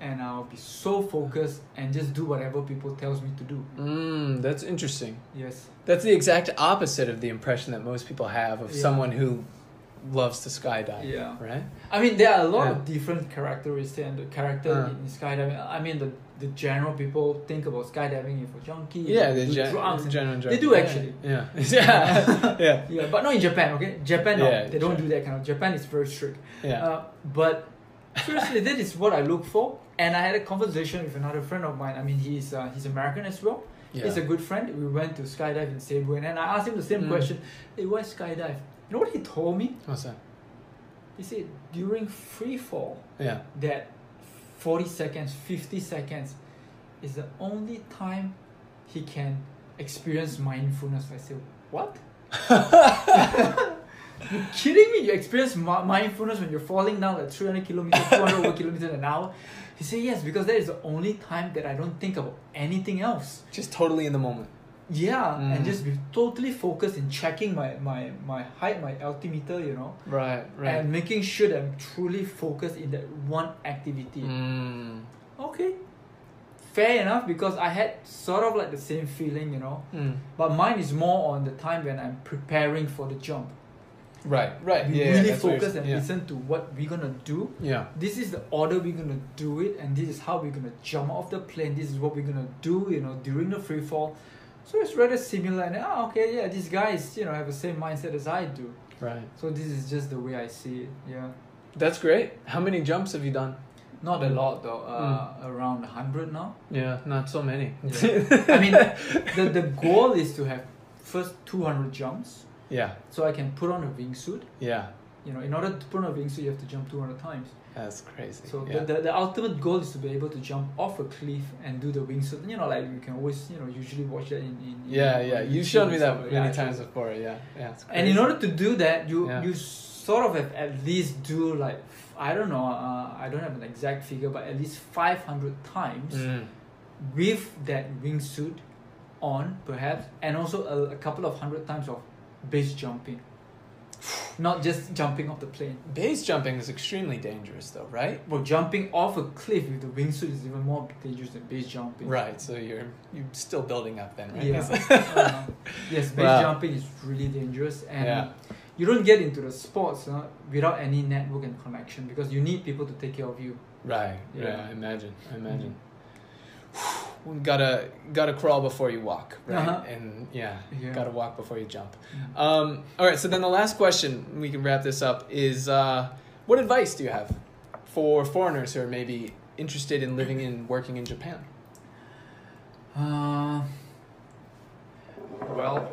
And I'll be so focused and just do whatever people tells me to do. Mm. That's interesting. Yes. That's the exact opposite of the impression that most people have of Yeah. someone who loves to skydive. Yeah. Right. I mean there are a lot Yeah. of different characteristics and the character Uh. in, in skydiving. I mean the the general people think about skydiving for junkie, Yeah. The do gen- drugs general They do actually. Yeah. Yeah. yeah. yeah, but not in Japan, okay? Japan, no, Yeah, they don't do that kind of. Japan is very strict. Yeah. Uh, but seriously, that is what I look for. And I had a conversation with another friend of mine. I mean, he's uh, he's American as well. yeah. He's a good friend. We went to skydive in Cebu, and I asked him the same Mm. question. Hey, why skydive? You know what he told me? What's that? He said during free fall, Yeah. that forty seconds, fifty seconds, is the only time he can experience mindfulness. I said, what? you kidding me? You experience mindfulness when you're falling down like 300 kilometers, 200 over kilometers an hour? He said, yes, because that is the only time that I don't think about anything else. Just totally in the moment. Yeah, and Mm. just be totally focused in checking my, my, my height, my altimeter, you know, Right. Right. and making sure that I'm truly focused in that one activity. Mm. Okay, fair enough because I had sort of like the same feeling, you know, Mm. but mine is more on the time when I'm preparing for the jump. Right. Right. We yeah. really focus and yeah. listen to what we're gonna do. Yeah. This is the order we're gonna do it, and this is how we're gonna jump off the plane. This is what we're gonna do, you know, during the free fall. So it's rather similar, and oh, okay, yeah, these guys, you know, have the same mindset as I do. Right. So this is just the way I see it. Yeah, That's great. How many jumps have you done? not a lot though. Uh, Around hundred now. Yeah, not so many. Yeah. I mean, the the goal is to have first two hundred jumps, yeah. so I can put on a wingsuit. Yeah. You know, in order to put on a wingsuit, you have to jump two hundred times. That's crazy. So yeah. the, the, the ultimate goal is to be able to jump off a cliff and do the wingsuit. You know, like you can always, you know, usually watch that in. in in yeah, on yeah. You showed me that many Yeah, times before. Yeah, yeah. It's And in order to do that, you Yeah. you sort of have at least do like I don't know, uh, I don't have an exact figure, but at least five hundred times Mm. with that wingsuit on, perhaps, and also a, a couple of hundred times of base jumping, not just jumping off the plane. Base jumping is extremely dangerous, though, right? Well, jumping off a cliff with the wingsuit is even more dangerous than base jumping. Right. So you're you're still building up then, right? Yeah. Uh, yes, base Wow. jumping is really dangerous, and Yeah. you don't get into the sports uh, without any network and connection because you need people to take care of you. right. Yeah. Yeah. I imagine. I imagine. Gotta gotta crawl before you walk, right? Uh-huh. And yeah, Yeah. gotta walk before you jump. Mm. Um, all right. So then the last question we can wrap this up is: uh, What advice do you have for foreigners who are maybe interested in living and working in Japan? Uh, well,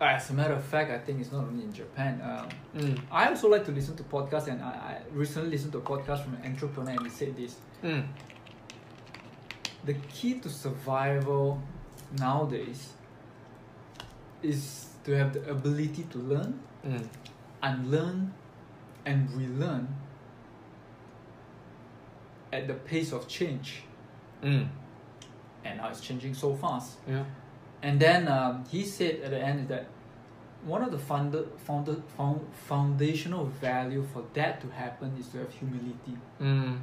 as a matter of fact, I think it's not only in Japan. Um, Mm. I also like to listen to podcasts, and I, I recently listened to a podcast from an entrepreneur, and he said this: Mm. The key to survival nowadays is to have the ability to learn, Mm. unlearn, and relearn at the pace of change. Mm. And now it's changing so fast. Yeah. And then um, he said at the end that one of the founder, found, foundational value for that to happen is to have humility. Mm.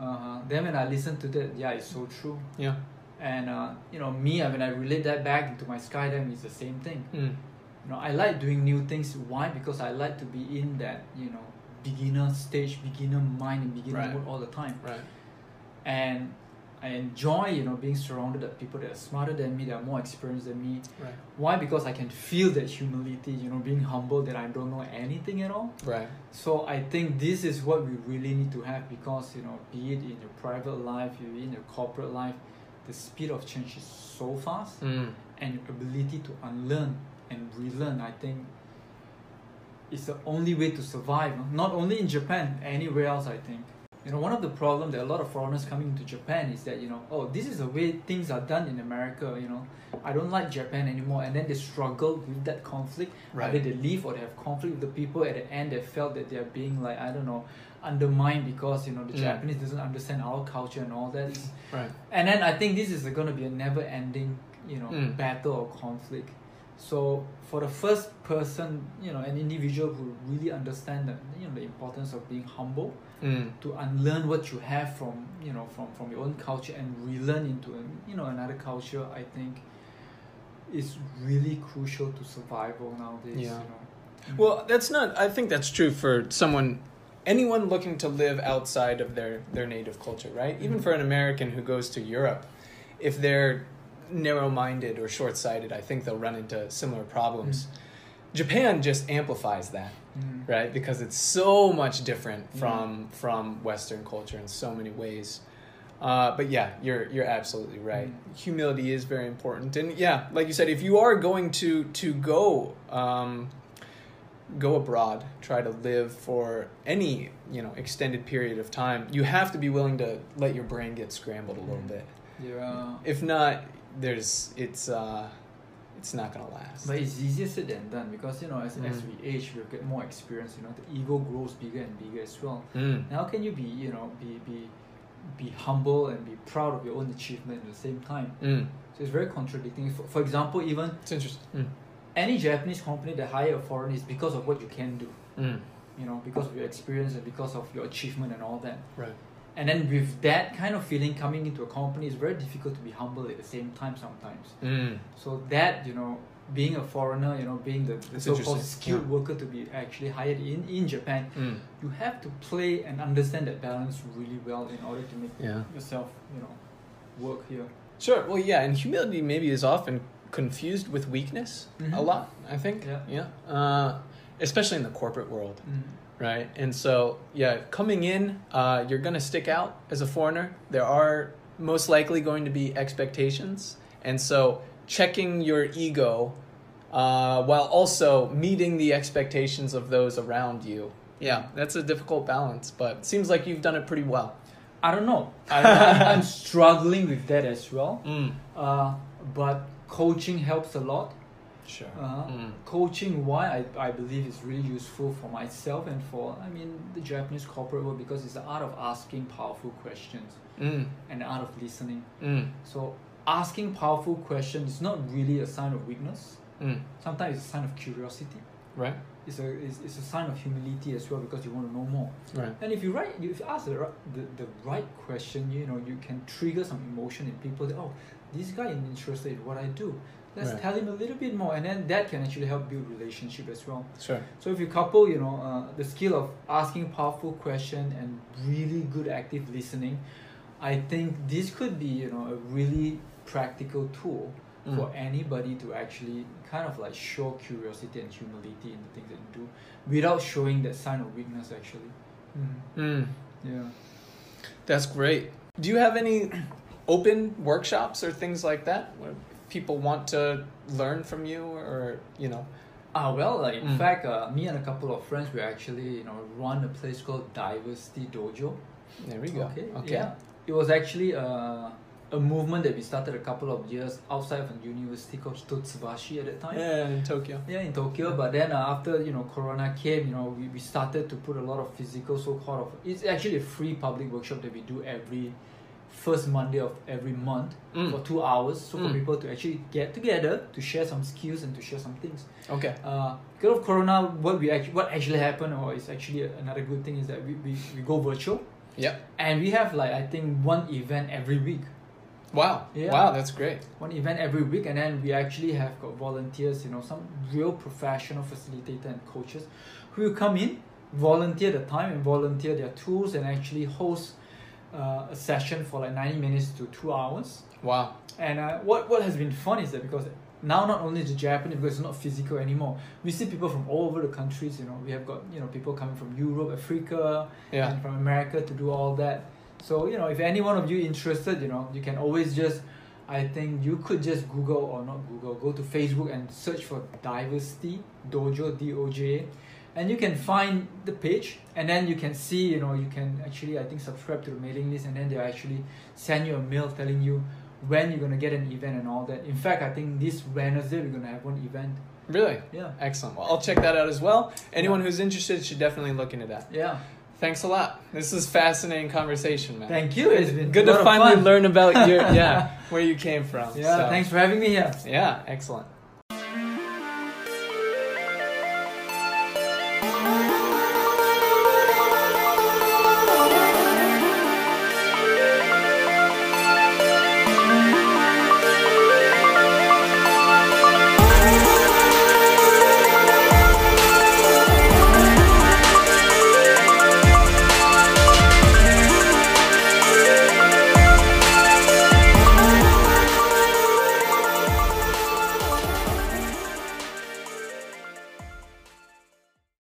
Uh-huh. Then when I listen to that, yeah, it's so true. Yeah. And uh, you know, me, I mean, I relate that back into my skydiving. It's the same thing. Mm. You know, I like doing new things. Why? Because I like to be in that you know beginner stage, beginner mind, and beginner Right. mode all the time. Right. And I enjoy you know being surrounded by people that are smarter than me, that are more experienced than me. Right. Why? Because I can feel that humility. You know, being humble that I don't know anything at all. Right. So I think this is what we really need to have because you know, be it in your private life, you in your corporate life, the speed of change is so fast, Mm. and your ability to unlearn and relearn, I think, is the only way to survive. Not only in Japan, anywhere else. I think. You know, one of the problems that a lot of foreigners coming into Japan is that you know, oh, this is the way things are done in America. You know, I don't like Japan anymore, and then they struggle with that conflict. Right. Either they leave or they have conflict with the people. At the end, they felt that they are being like I don't know, undermined because you know the Mm. Japanese doesn't understand our culture and all that. Right. and then I think this is going to be a never-ending, you know, Mm. battle or conflict. So for the first person, you know, an individual who really understand that, you know, the importance of being humble, Mm. to unlearn what you have from, you know, from from your own culture and relearn into, you know, another culture, I think, is really crucial to survival nowadays. Yeah. You know. Well, that's not. I think that's true for someone, anyone looking to live outside of their their native culture, right? Even Mhm. for an American who goes to Europe, if they're narrow-minded or short-sighted, I think they'll run into similar problems. Japan just amplifies that, Mm. right? Because it's so much different Yeah. from from Western culture in so many ways. Uh, but yeah, you're you're absolutely right. Mm. Humility is very important, and yeah, like you said, if you are going to to go um, go abroad, try to live for any you know extended period of time, you have to be willing to let your brain get scrambled a little Mm. bit. Yeah. If not, there's it's uh, it's not gonna last. But it's easier said than done because you know as, as Mm. we age we get more experience. You know the ego grows bigger and bigger as well. Mm. And how can you be you know be be be humble and be proud of your own achievement at the same time? Mm. So it's very contradicting. For, for example, even It's interesting. Mm. any Japanese company that hire a foreigner is because of what you can do. Mm. You know because of your experience and because of your achievement and all that. Right. And then with that kind of feeling coming into a company, it's very difficult to be humble at the same time sometimes. Mm. So that you know, being a foreigner, you know, being the, the so-called skilled yeah. worker to be actually hired in in Japan, Mm. you have to play and understand that balance really well in order to make Yeah. yourself, you know, work here. Sure. Well, yeah, and humility maybe is often confused with weakness a Mhm. lot. I think. Yeah. Yeah. Uh, especially in the corporate world, Mm. Right? And so, yeah, coming in, uh, you're gonna stick out as a foreigner. There are most likely going to be expectations, and so checking your ego, uh, while also meeting the expectations of those around you. Yeah, that's a difficult balance, but it seems like you've done it pretty well. I don't know. I, I'm, I'm struggling with that as well. Mm. Uh, but coaching helps a lot. Sure. Uh, Mm. Coaching, why I, I believe is really useful for myself and for I mean the Japanese corporate world because it's the art of asking powerful questions Mm. and the art of listening. Mm. So asking powerful questions is not really a sign of weakness. Mm. Sometimes it's a sign of curiosity. Right. It's a it's, it's a sign of humility as well because you want to know more. Right. And if you write, if you ask the, the the right question, you know you can trigger some emotion in people. That, oh, this guy is interested in what I do. Let's Right. tell him a little bit more, and then that can actually help build relationship as well. Sure. So if you couple, you know, uh, the skill of asking powerful question and really good active listening, I think this could be, you know, a really practical tool for Mm. anybody to actually kind of like show curiosity and humility in the things that you do, without showing that sign of weakness. Actually. Mm. Yeah. That's great. Do you have any open workshops or things like that people want to learn from you or, you know? Ah well, like, in Mm. fact, uh, me and a couple of friends we actually you know run a place called Diversity Dojo. There we go. Okay. Okay. Yeah. It was actually uh, a movement that we started a couple of years outside of a university called Hitotsubashi at that time. Yeah, in Tokyo. Yeah, in Tokyo. But then uh, after you know Corona came, you know we, we started to put a lot of physical so-called of it's actually a free public workshop that we do every first Monday of every month Mm. for two hours, so for Mm. people to actually get together to share some skills and to share some things. Okay. Uh, because of Corona, what we actually what actually happened, or is actually another good thing, is that we, we, we go virtual Yep. and we have like I think one event every week. Wow. Yeah. Wow, that's great. one event every week and then we actually have got volunteers you know some real professional facilitator and coaches who will come in volunteer the time and volunteer their tools and actually host uh, a session for like 90 minutes to two hours Wow. and uh, what, what has been fun is that because now not only the Japanese because it's not physical anymore we see people from all over the countries you know we have got you know people coming from Europe Africa Yeah. and from America to do all that. So you know, if any one of you interested, you know, you can always just, I think you could just Google or not Google, go to Facebook and search for Diversity Dojo D O J, A, and you can find the page, and then you can see, you know, you can actually I think subscribe to the mailing list, and then they'll actually send you a mail telling you when you're gonna get an event and all that. In fact, I think this Wednesday we're gonna have one event. Really? Yeah. Excellent. Well, I'll check that out as well. Anyone who's interested should definitely look into that. Yeah. Thanks a lot. This is fascinating conversation, man. Thank you. It's been Good to finally learn about your yeah where you came from. Yeah. So, Thanks for having me here. Yeah. Excellent.